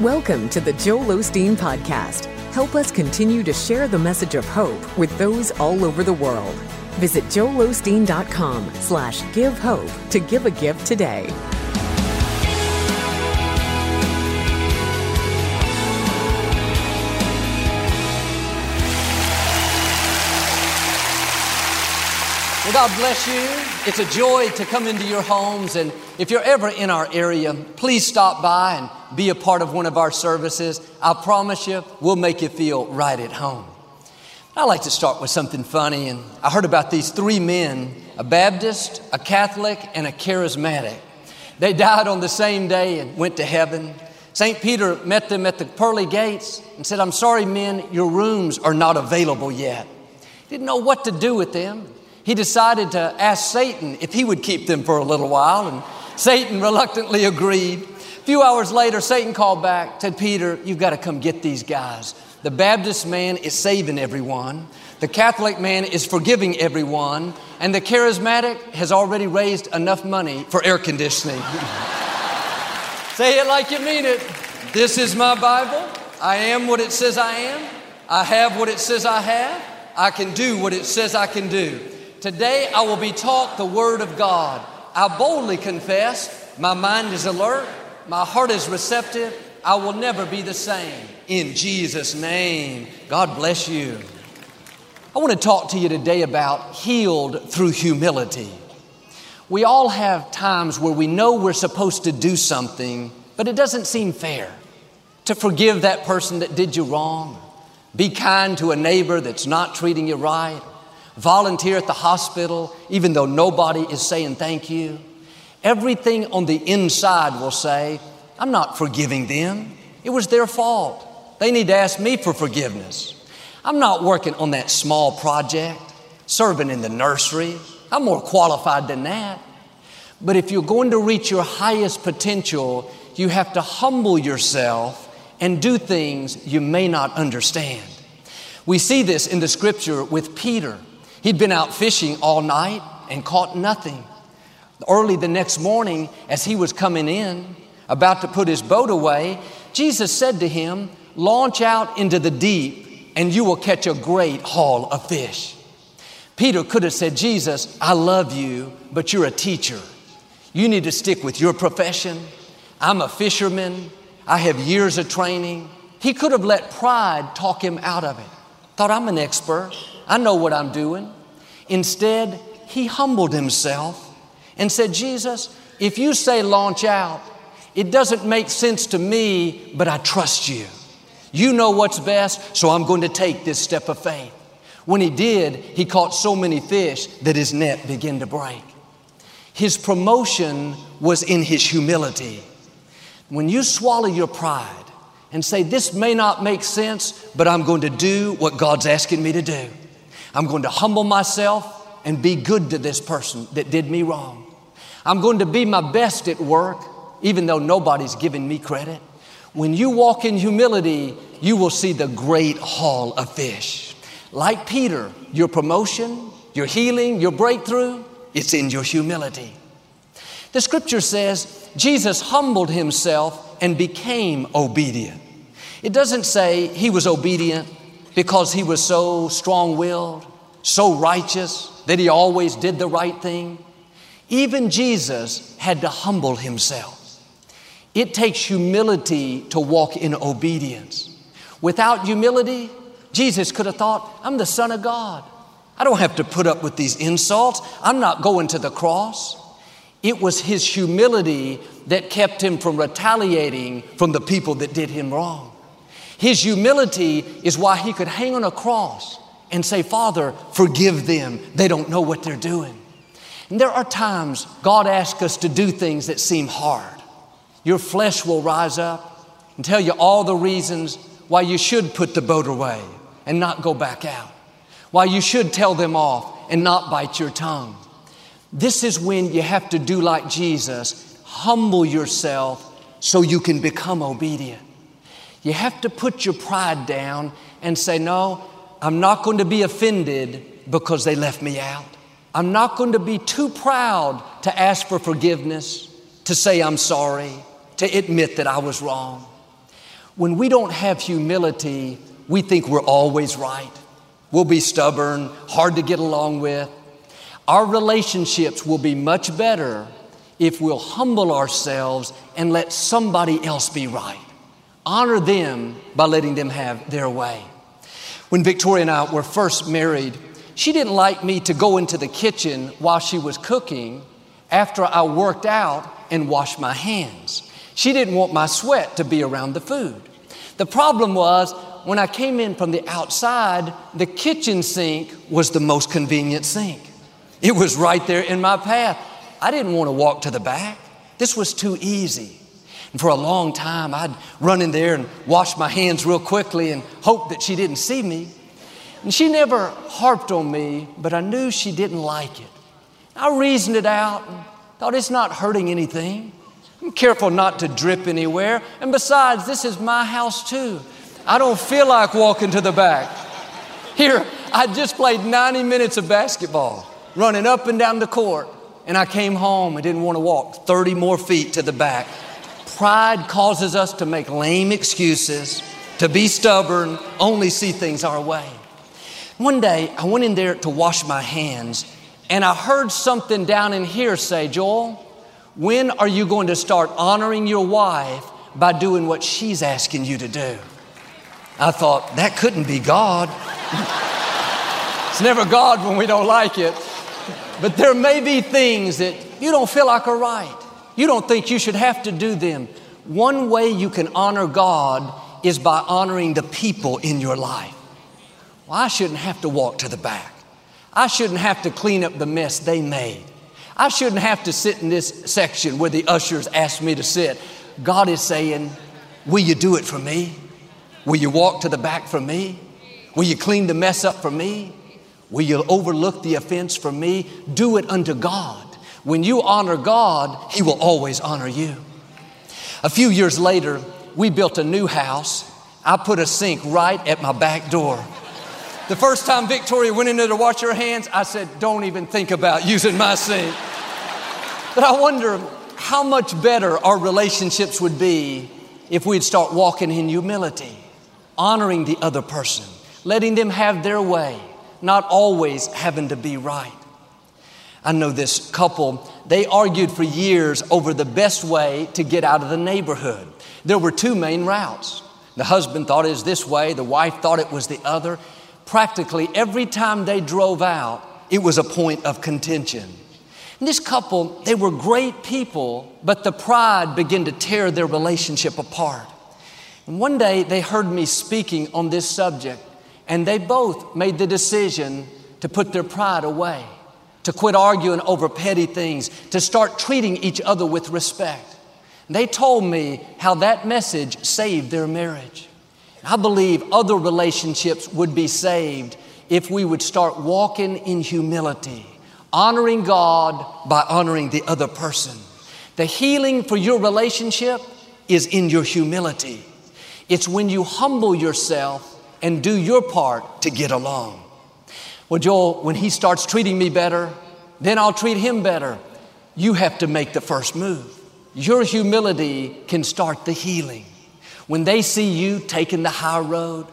Welcome to the Joel Osteen Podcast. Help us continue to share the message of hope with those all over the world. Visit joelosteen.com slash give hope to give a gift today. God bless you. It's a joy to come into your homes. And if you're ever in our area, please stop by and be a part of one of our services. I promise you, we'll make you feel right at home. I like to start with something funny. And I heard about these three men a Baptist, a Catholic, and a charismatic. They died on the same day and went to heaven. St. Peter met them at the pearly gates and said, I'm sorry, men, your rooms are not available yet. Didn't know what to do with them he decided to ask Satan if he would keep them for a little while, and Satan reluctantly agreed. A few hours later, Satan called back, said, Peter, you've got to come get these guys. The Baptist man is saving everyone, the Catholic man is forgiving everyone, and the charismatic has already raised enough money for air conditioning. Say it like you mean it. This is my Bible. I am what it says I am. I have what it says I have. I can do what it says I can do. Today I will be taught the Word of God. I boldly confess, my mind is alert, my heart is receptive, I will never be the same. In Jesus' name, God bless you. I want to talk to you today about healed through humility. We all have times where we know we're supposed to do something, but it doesn't seem fair to forgive that person that did you wrong, be kind to a neighbor that's not treating you right, volunteer at the hospital, even though nobody is saying thank you. Everything on the inside will say, I'm not forgiving them. It was their fault. They need to ask me for forgiveness. I'm not working on that small project, serving in the nursery. I'm more qualified than that. But if you're going to reach your highest potential, you have to humble yourself and do things you may not understand. We see this in the scripture with Peter. He'd been out fishing all night and caught nothing. Early the next morning, as he was coming in, about to put his boat away, Jesus said to him, Launch out into the deep, and you will catch a great haul of fish. Peter could have said, Jesus, I love you, but you're a teacher. You need to stick with your profession. I'm a fisherman. I have years of training. He could have let pride talk him out of it. Thought I'm an expert. I know what I'm doing. Instead, he humbled himself and said, Jesus, if you say launch out, it doesn't make sense to me, but I trust you. You know what's best, so I'm going to take this step of faith. When he did, he caught so many fish that his net began to break. His promotion was in his humility. When you swallow your pride and say, This may not make sense, but I'm going to do what God's asking me to do. I'm going to humble myself and be good to this person that did me wrong. I'm going to be my best at work, even though nobody's giving me credit. When you walk in humility, you will see the great haul of fish. Like Peter, your promotion, your healing, your breakthrough, it's in your humility. The scripture says Jesus humbled himself and became obedient. It doesn't say he was obedient because he was so strong willed, so righteous that he always did the right thing. Even Jesus had to humble himself. It takes humility to walk in obedience. Without humility, Jesus could have thought, I'm the Son of God. I don't have to put up with these insults. I'm not going to the cross. It was his humility that kept him from retaliating from the people that did him wrong. His humility is why he could hang on a cross and say, Father, forgive them. They don't know what they're doing. And there are times God asks us to do things that seem hard. Your flesh will rise up and tell you all the reasons why you should put the boat away and not go back out, why you should tell them off and not bite your tongue. This is when you have to do like Jesus, humble yourself so you can become obedient. You have to put your pride down and say, No, I'm not going to be offended because they left me out. I'm not going to be too proud to ask for forgiveness, to say I'm sorry, to admit that I was wrong. when we don't have humility, we think we're always right. We'll be stubborn, hard to get along with. Our relationships will be much better if we'll humble ourselves and let somebody else be right. Honor them by letting them have their way. When Victoria and I were first married, she didn't like me to go into the kitchen while she was cooking after I worked out and washed my hands. She didn't want my sweat to be around the food. The problem was when I came in from the outside, the kitchen sink was the most convenient sink. It was right there in my path. I didn't want to walk to the back. This was too easy. And for a long time, I'd run in there and wash my hands real quickly and hope that she didn't see me. And she never harped on me, but I knew she didn't like it. I reasoned it out and thought it's not hurting anything. I'm careful not to drip anywhere. And besides, this is my house too. I don't feel like walking to the back. Here, I just played 90 minutes of basketball, running up and down the court, and I came home and didn't want to walk 30 more feet to the back. Pride causes us to make lame excuses, to be stubborn, only see things our way. One day, I went in there to wash my hands, and I heard something down in here say, Joel, when are you going to start honoring your wife by doing what she's asking you to do? I thought, that couldn't be God. it's never God when we don't like it. But there may be things that you don't feel like are right. You don't think you should have to do them. One way you can honor God is by honoring the people in your life. Well, I shouldn't have to walk to the back. I shouldn't have to clean up the mess they made. I shouldn't have to sit in this section where the ushers asked me to sit. God is saying, Will you do it for me? Will you walk to the back for me? Will you clean the mess up for me? Will you overlook the offense for me? Do it unto God. When you honor God, He will always honor you. A few years later, we built a new house. I put a sink right at my back door. The first time Victoria went in there to wash her hands, I said, Don't even think about using my sink. But I wonder how much better our relationships would be if we'd start walking in humility, honoring the other person, letting them have their way, not always having to be right. I know this couple, they argued for years over the best way to get out of the neighborhood. There were two main routes. The husband thought it was this way, the wife thought it was the other. Practically every time they drove out, it was a point of contention. And this couple, they were great people, but the pride began to tear their relationship apart. And one day they heard me speaking on this subject, and they both made the decision to put their pride away, to quit arguing over petty things, to start treating each other with respect. They told me how that message saved their marriage. I believe other relationships would be saved if we would start walking in humility honoring God by honoring the other person. The healing for your relationship is in your humility. It's when you humble yourself and do your part to get along. Well, Joel, when he starts treating me better, then I'll treat him better. You have to make the first move. Your humility can start the healing. When they see you taking the high road,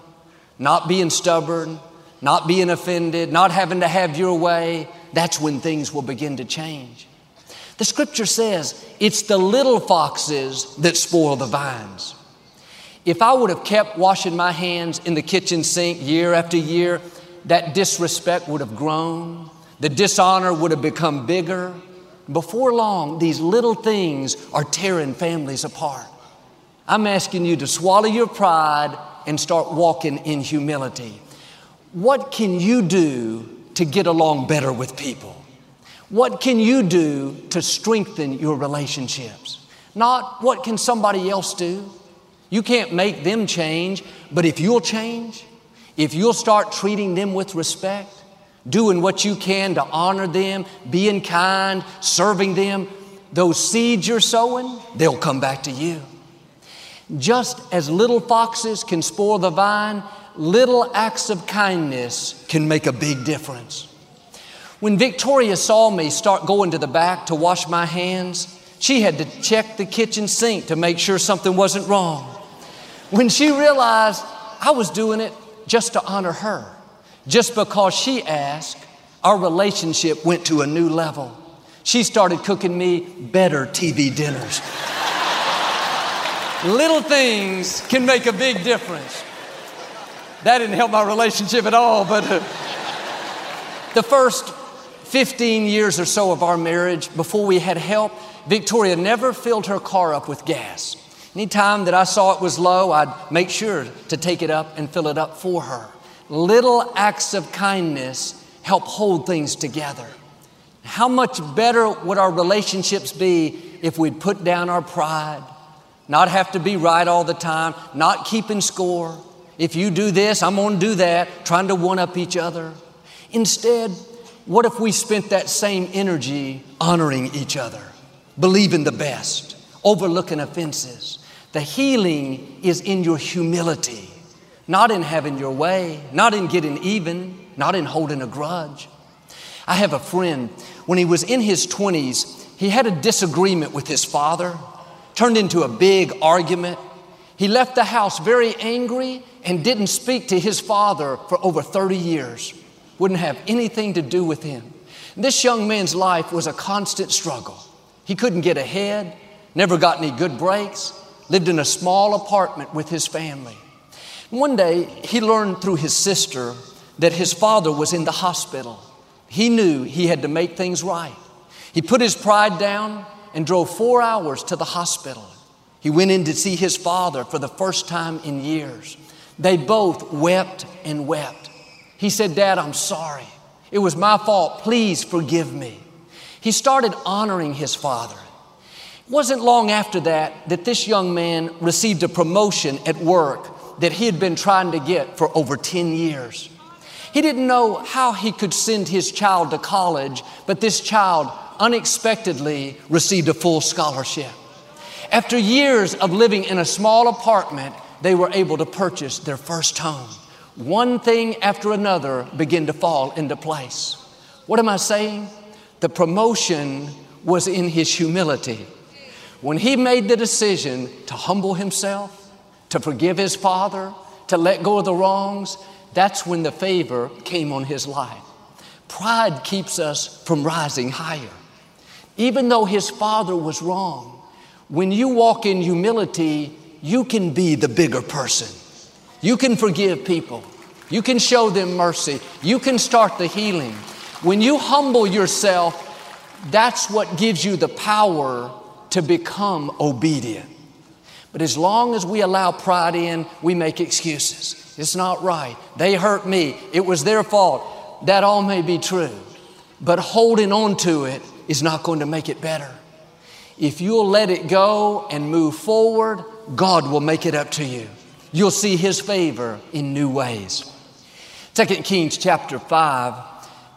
not being stubborn, not being offended, not having to have your way, that's when things will begin to change. The scripture says it's the little foxes that spoil the vines. If I would have kept washing my hands in the kitchen sink year after year, that disrespect would have grown, the dishonor would have become bigger. Before long, these little things are tearing families apart. I'm asking you to swallow your pride and start walking in humility. What can you do to get along better with people? What can you do to strengthen your relationships? Not what can somebody else do? You can't make them change, but if you'll change, if you'll start treating them with respect, doing what you can to honor them, being kind, serving them, those seeds you're sowing, they'll come back to you. Just as little foxes can spoil the vine, little acts of kindness can make a big difference. When Victoria saw me start going to the back to wash my hands, she had to check the kitchen sink to make sure something wasn't wrong. when she realized I was doing it just to honor her. Just because she asked, our relationship went to a new level. She started cooking me better TV dinners. Little things can make a big difference. That didn't help my relationship at all, but uh, the first 15 years or so of our marriage, before we had help, Victoria never filled her car up with gas. Anytime that I saw it was low, I'd make sure to take it up and fill it up for her. Little acts of kindness help hold things together. How much better would our relationships be if we'd put down our pride, not have to be right all the time, not keeping score? If you do this, I'm gonna do that, trying to one up each other. Instead, what if we spent that same energy honoring each other, believing the best, overlooking offenses, the healing is in your humility, not in having your way, not in getting even, not in holding a grudge. I have a friend, when he was in his 20s, he had a disagreement with his father, turned into a big argument. He left the house very angry and didn't speak to his father for over 30 years. Wouldn't have anything to do with him. This young man's life was a constant struggle. He couldn't get ahead, never got any good breaks, lived in a small apartment with his family. One day, he learned through his sister that his father was in the hospital. He knew he had to make things right. He put his pride down and drove four hours to the hospital. He went in to see his father for the first time in years. They both wept and wept. He said, Dad, I'm sorry. It was my fault. Please forgive me. He started honoring his father. Wasn't long after that that this young man received a promotion at work that he had been trying to get for over 10 years. He didn't know how he could send his child to college, but this child unexpectedly received a full scholarship. After years of living in a small apartment, they were able to purchase their first home. One thing after another began to fall into place. What am I saying? The promotion was in his humility. When he made the decision to humble himself, to forgive his father, to let go of the wrongs, that's when the favor came on his life. Pride keeps us from rising higher. Even though his father was wrong, when you walk in humility, you can be the bigger person. You can forgive people. You can show them mercy. You can start the healing. When you humble yourself, that's what gives you the power to become obedient. But as long as we allow pride in, we make excuses. It's not right. They hurt me. It was their fault. That all may be true. But holding on to it is not going to make it better. If you'll let it go and move forward, God will make it up to you. You'll see His favor in new ways. 2 Kings chapter 5,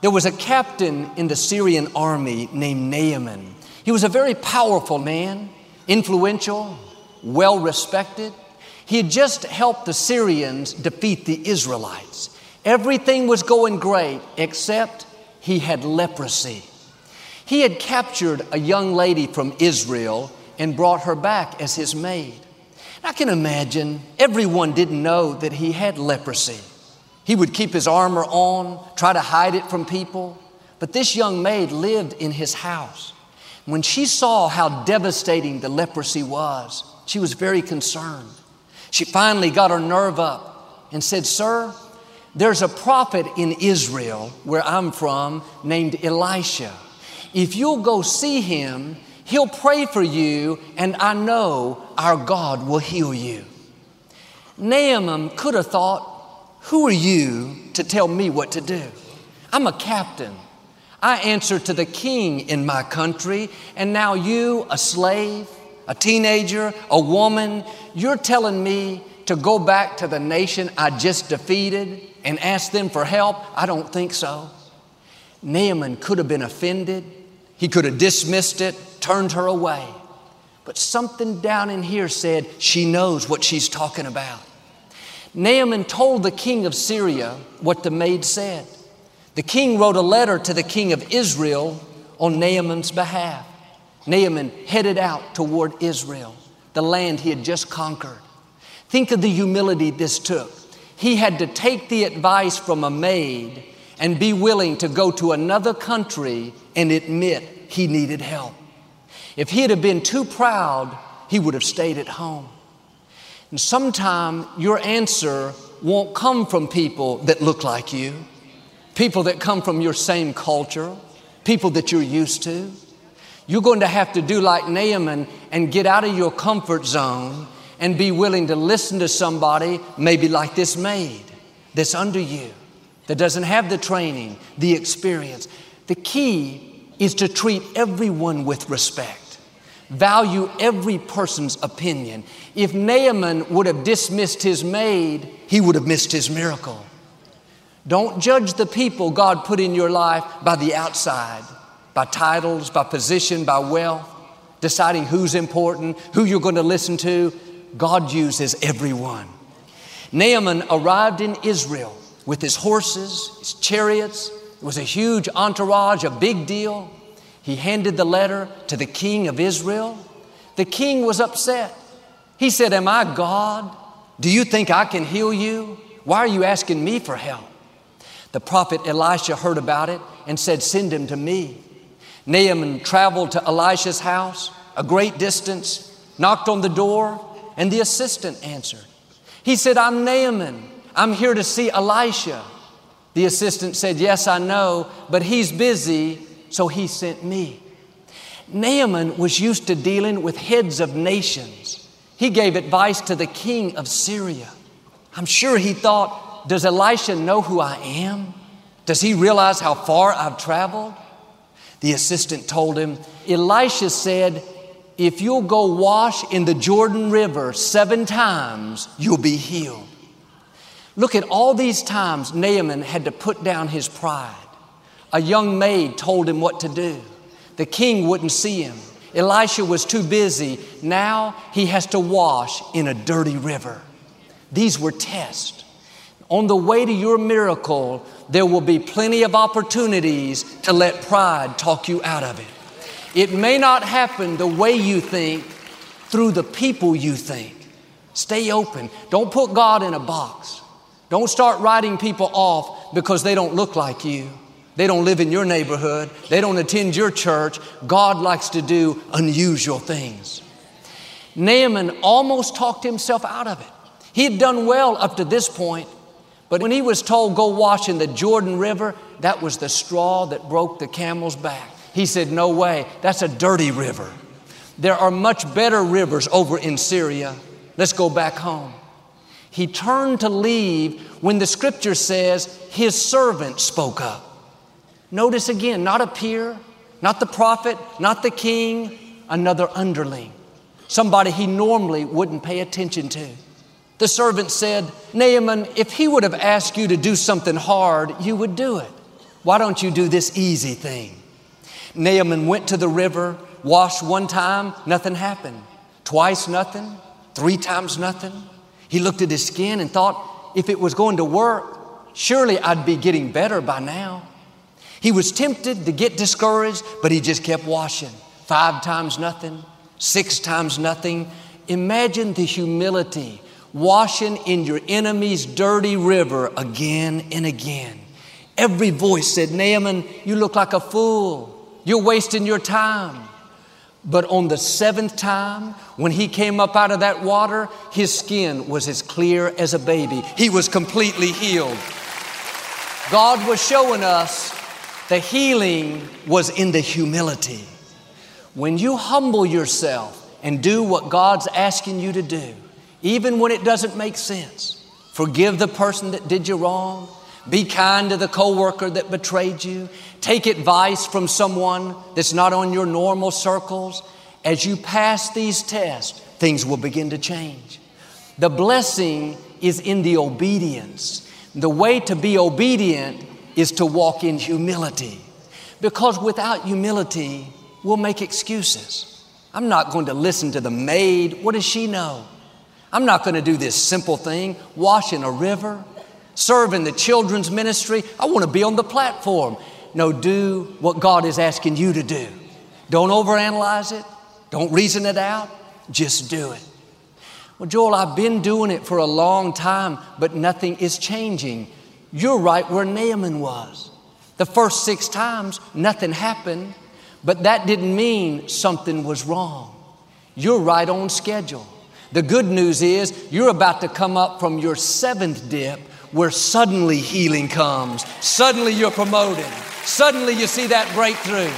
there was a captain in the Syrian army named Naaman. He was a very powerful man, influential, well respected. He had just helped the Syrians defeat the Israelites. Everything was going great except he had leprosy. He had captured a young lady from Israel and brought her back as his maid. I can imagine everyone didn't know that he had leprosy. He would keep his armor on, try to hide it from people. But this young maid lived in his house. When she saw how devastating the leprosy was, she was very concerned. She finally got her nerve up and said, Sir, there's a prophet in Israel, where I'm from, named Elisha. If you'll go see him, he'll pray for you, and I know our God will heal you. Naaman could have thought, Who are you to tell me what to do? I'm a captain. I answer to the king in my country, and now you, a slave, a teenager, a woman, you're telling me to go back to the nation I just defeated and ask them for help? I don't think so. Naaman could have been offended. He could have dismissed it, turned her away. But something down in here said she knows what she's talking about. Naaman told the king of Syria what the maid said. The king wrote a letter to the king of Israel on Naaman's behalf. Naaman headed out toward Israel, the land he had just conquered. Think of the humility this took. He had to take the advice from a maid and be willing to go to another country and admit he needed help. If he'd have been too proud, he would have stayed at home. And sometime your answer won't come from people that look like you, people that come from your same culture, people that you're used to. You're going to have to do like Naaman and get out of your comfort zone and be willing to listen to somebody, maybe like this maid that's under you, that doesn't have the training, the experience. The key is to treat everyone with respect, value every person's opinion. If Naaman would have dismissed his maid, he would have missed his miracle. Don't judge the people God put in your life by the outside, by titles, by position, by wealth, deciding who's important, who you're going to listen to. God uses everyone. Naaman arrived in Israel with his horses, his chariots. It was a huge entourage, a big deal. He handed the letter to the king of Israel. The king was upset. He said, Am I God? Do you think I can heal you? Why are you asking me for help? The prophet Elisha heard about it and said, Send him to me. Naaman traveled to Elisha's house, a great distance, knocked on the door, and the assistant answered. He said, I'm Naaman. I'm here to see Elisha. The assistant said, Yes, I know, but he's busy, so he sent me. Naaman was used to dealing with heads of nations. He gave advice to the king of Syria. I'm sure he thought, Does Elisha know who I am? Does he realize how far I've traveled? The assistant told him, Elisha said, if you'll go wash in the Jordan River seven times, you'll be healed. Look at all these times Naaman had to put down his pride. A young maid told him what to do. The king wouldn't see him. Elisha was too busy. Now he has to wash in a dirty river. These were tests. On the way to your miracle, there will be plenty of opportunities to let pride talk you out of it. It may not happen the way you think through the people you think. Stay open. Don't put God in a box. Don't start writing people off because they don't look like you. They don't live in your neighborhood. They don't attend your church. God likes to do unusual things. Naaman almost talked himself out of it. He had done well up to this point, but when he was told, go wash in the Jordan River, that was the straw that broke the camel's back. He said, No way, that's a dirty river. There are much better rivers over in Syria. Let's go back home. He turned to leave when the scripture says his servant spoke up. Notice again, not a peer, not the prophet, not the king, another underling, somebody he normally wouldn't pay attention to. The servant said, Naaman, if he would have asked you to do something hard, you would do it. Why don't you do this easy thing? Naaman went to the river, washed one time, nothing happened. Twice, nothing. Three times, nothing. He looked at his skin and thought, if it was going to work, surely I'd be getting better by now. He was tempted to get discouraged, but he just kept washing. Five times nothing, six times nothing. Imagine the humility washing in your enemy's dirty river again and again. Every voice said, Naaman, you look like a fool. You're wasting your time. But on the seventh time, when he came up out of that water, his skin was as clear as a baby. He was completely healed. God was showing us the healing was in the humility. When you humble yourself and do what God's asking you to do, even when it doesn't make sense, forgive the person that did you wrong, be kind to the coworker that betrayed you. Take advice from someone that's not on your normal circles. As you pass these tests, things will begin to change. The blessing is in the obedience. The way to be obedient is to walk in humility. Because without humility, we'll make excuses. I'm not going to listen to the maid. What does she know? I'm not going to do this simple thing, wash in a river serve in the children's ministry. I want to be on the platform. No, do what God is asking you to do. Don't overanalyze it. Don't reason it out. Just do it. Well, Joel, I've been doing it for a long time, but nothing is changing. You're right where Naaman was. The first six times, nothing happened, but that didn't mean something was wrong. You're right on schedule. The good news is you're about to come up from your seventh dip where suddenly healing comes. Suddenly you're promoted. Suddenly you see that breakthrough.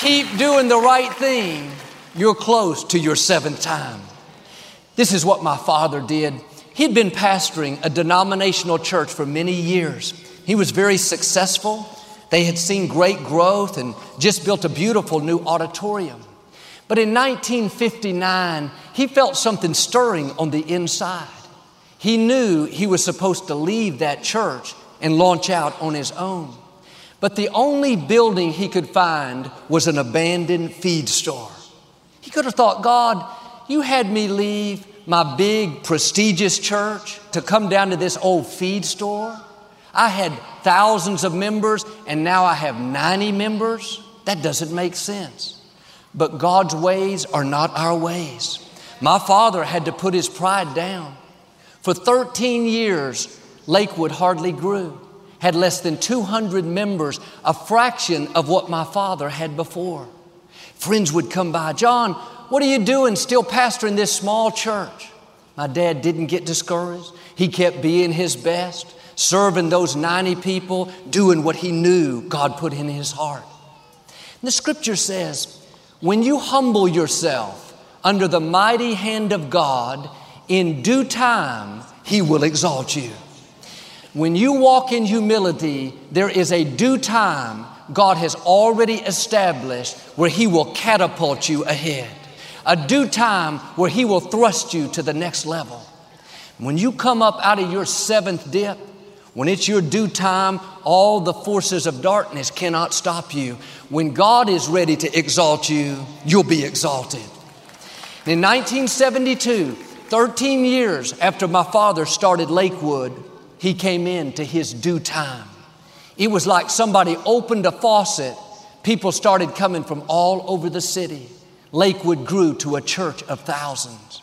Keep doing the right thing. You're close to your seventh time. This is what my father did. He'd been pastoring a denominational church for many years. He was very successful. They had seen great growth and just built a beautiful new auditorium. But in 1959, he felt something stirring on the inside. He knew he was supposed to leave that church and launch out on his own. But the only building he could find was an abandoned feed store. He could have thought, God, you had me leave my big, prestigious church to come down to this old feed store. I had thousands of members and now I have 90 members. That doesn't make sense. But God's ways are not our ways. My father had to put his pride down. For 13 years, Lakewood hardly grew, had less than 200 members, a fraction of what my father had before. Friends would come by, John, what are you doing still pastoring this small church? My dad didn't get discouraged. He kept being his best, serving those 90 people, doing what he knew God put in his heart. And the scripture says, when you humble yourself under the mighty hand of God, in due time, He will exalt you. When you walk in humility, there is a due time God has already established where He will catapult you ahead. A due time where He will thrust you to the next level. When you come up out of your seventh dip, when it's your due time, all the forces of darkness cannot stop you. When God is ready to exalt you, you'll be exalted. In 1972, 13 years after my father started Lakewood, he came in to his due time. It was like somebody opened a faucet. People started coming from all over the city. Lakewood grew to a church of thousands.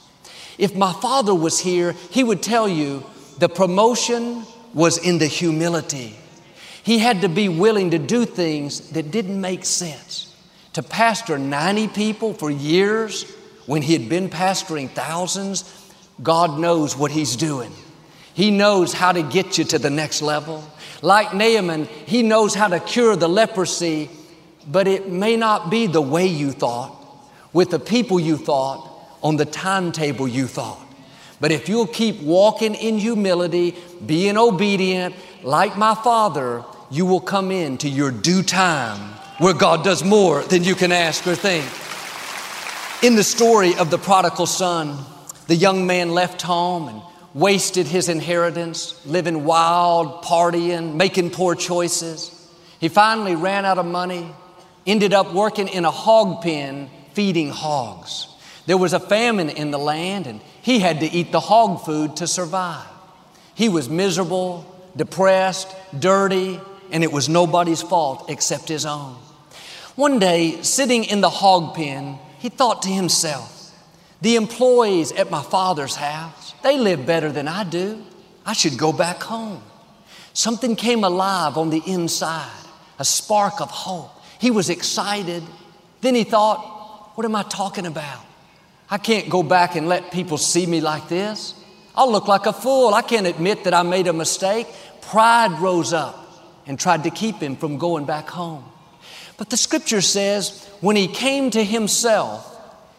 If my father was here, he would tell you the promotion was in the humility. He had to be willing to do things that didn't make sense. To pastor 90 people for years when he had been pastoring thousands, God knows what he's doing. He knows how to get you to the next level. Like Naaman, he knows how to cure the leprosy, but it may not be the way you thought, with the people you thought, on the timetable you thought. But if you'll keep walking in humility, being obedient, like my father, you will come into your due time where God does more than you can ask or think. In the story of the prodigal son, the young man left home and wasted his inheritance, living wild, partying, making poor choices. He finally ran out of money, ended up working in a hog pen feeding hogs. There was a famine in the land and he had to eat the hog food to survive. He was miserable, depressed, dirty, and it was nobody's fault except his own. One day, sitting in the hog pen, he thought to himself, the employees at my father's house, they live better than I do. I should go back home. Something came alive on the inside, a spark of hope. He was excited. Then he thought, what am I talking about? I can't go back and let people see me like this. I'll look like a fool. I can't admit that I made a mistake. Pride rose up and tried to keep him from going back home. But the scripture says when he came to himself,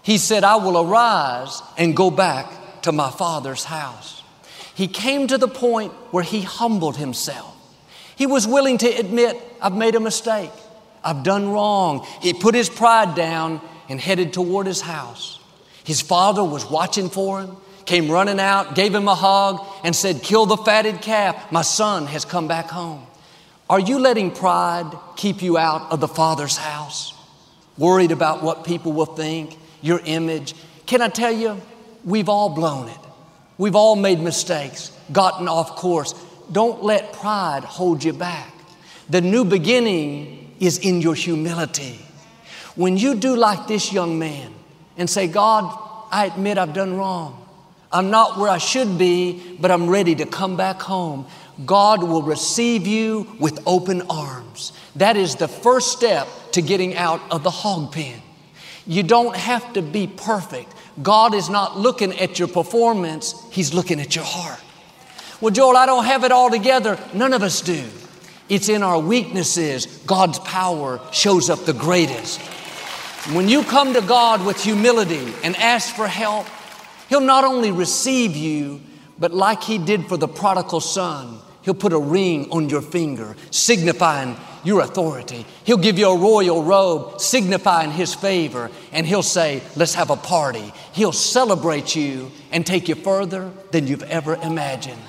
he said, I will arise and go back to my father's house. He came to the point where he humbled himself. He was willing to admit, I've made a mistake. I've done wrong. He put his pride down and headed toward his house. His father was watching for him, came running out, gave him a hug, and said, Kill the fatted calf. My son has come back home. Are you letting pride keep you out of the father's house? Worried about what people will think? your image. Can I tell you, we've all blown it. We've all made mistakes, gotten off course. Don't let pride hold you back. The new beginning is in your humility. When you do like this young man and say, God, I admit I've done wrong. I'm not where I should be, but I'm ready to come back home. God will receive you with open arms. That is the first step to getting out of the hog pen. You don't have to be perfect. God is not looking at your performance, He's looking at your heart. Well, Joel, I don't have it all together. None of us do. It's in our weaknesses God's power shows up the greatest. When you come to God with humility and ask for help, He'll not only receive you, but like He did for the prodigal son, He'll put a ring on your finger, signifying your authority. He'll give you a royal robe, signifying His favor, and He'll say, Let's have a party. He'll celebrate you and take you further than you've ever imagined.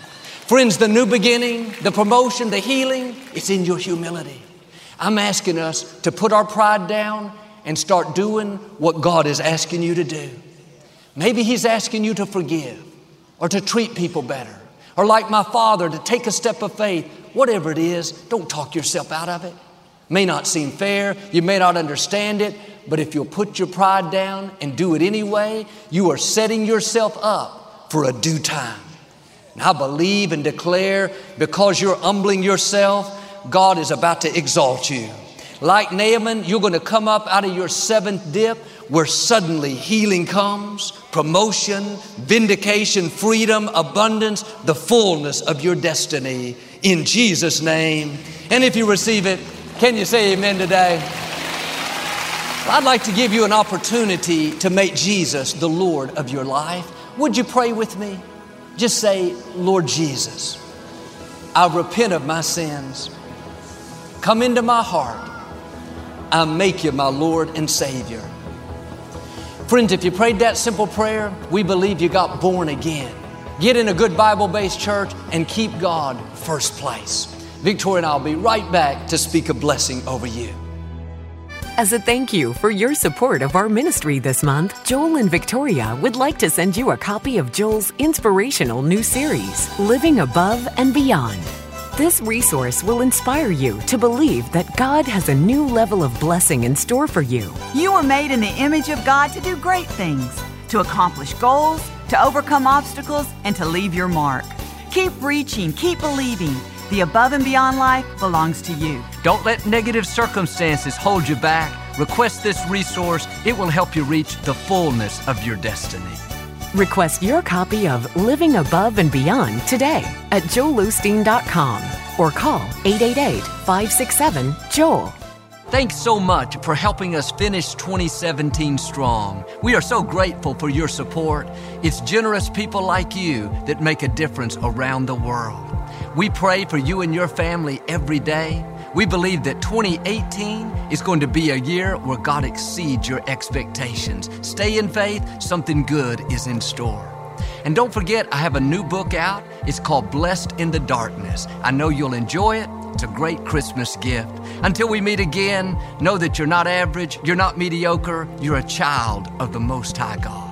Friends, the new beginning, the promotion, the healing, it's in your humility. I'm asking us to put our pride down and start doing what God is asking you to do. Maybe He's asking you to forgive or to treat people better or, like my father, to take a step of faith. Whatever it is, don't talk yourself out of it. May not seem fair, you may not understand it, but if you'll put your pride down and do it anyway, you are setting yourself up for a due time. And I believe and declare because you're humbling yourself, God is about to exalt you. Like Naaman, you're going to come up out of your seventh dip where suddenly healing comes, promotion, vindication, freedom, abundance, the fullness of your destiny in Jesus' name. And if you receive it, can you say amen today? I'd like to give you an opportunity to make Jesus the Lord of your life. Would you pray with me? Just say, Lord Jesus, I repent of my sins. Come into my heart I make you my Lord and Savior. Friends, if you prayed that simple prayer, we believe you got born again. Get in a good Bible based church and keep God first place. Victoria and I'll be right back to speak a blessing over you. As a thank you for your support of our ministry this month, Joel and Victoria would like to send you a copy of Joel's inspirational new series, Living Above and Beyond. This resource will inspire you to believe that God has a new level of blessing in store for you. You were made in the image of God to do great things, to accomplish goals, to overcome obstacles, and to leave your mark. Keep reaching, keep believing. The above and beyond life belongs to you. Don't let negative circumstances hold you back. Request this resource, it will help you reach the fullness of your destiny. Request your copy of Living Above and Beyond today at joelosteen.com or call 888 567 Joel. Thanks so much for helping us finish 2017 strong. We are so grateful for your support. It's generous people like you that make a difference around the world. We pray for you and your family every day. We believe that 2018 is going to be a year where God exceeds your expectations. Stay in faith, something good is in store. And don't forget, I have a new book out. It's called Blessed in the Darkness. I know you'll enjoy it. It's a great Christmas gift. Until we meet again, know that you're not average, you're not mediocre, you're a child of the Most High God.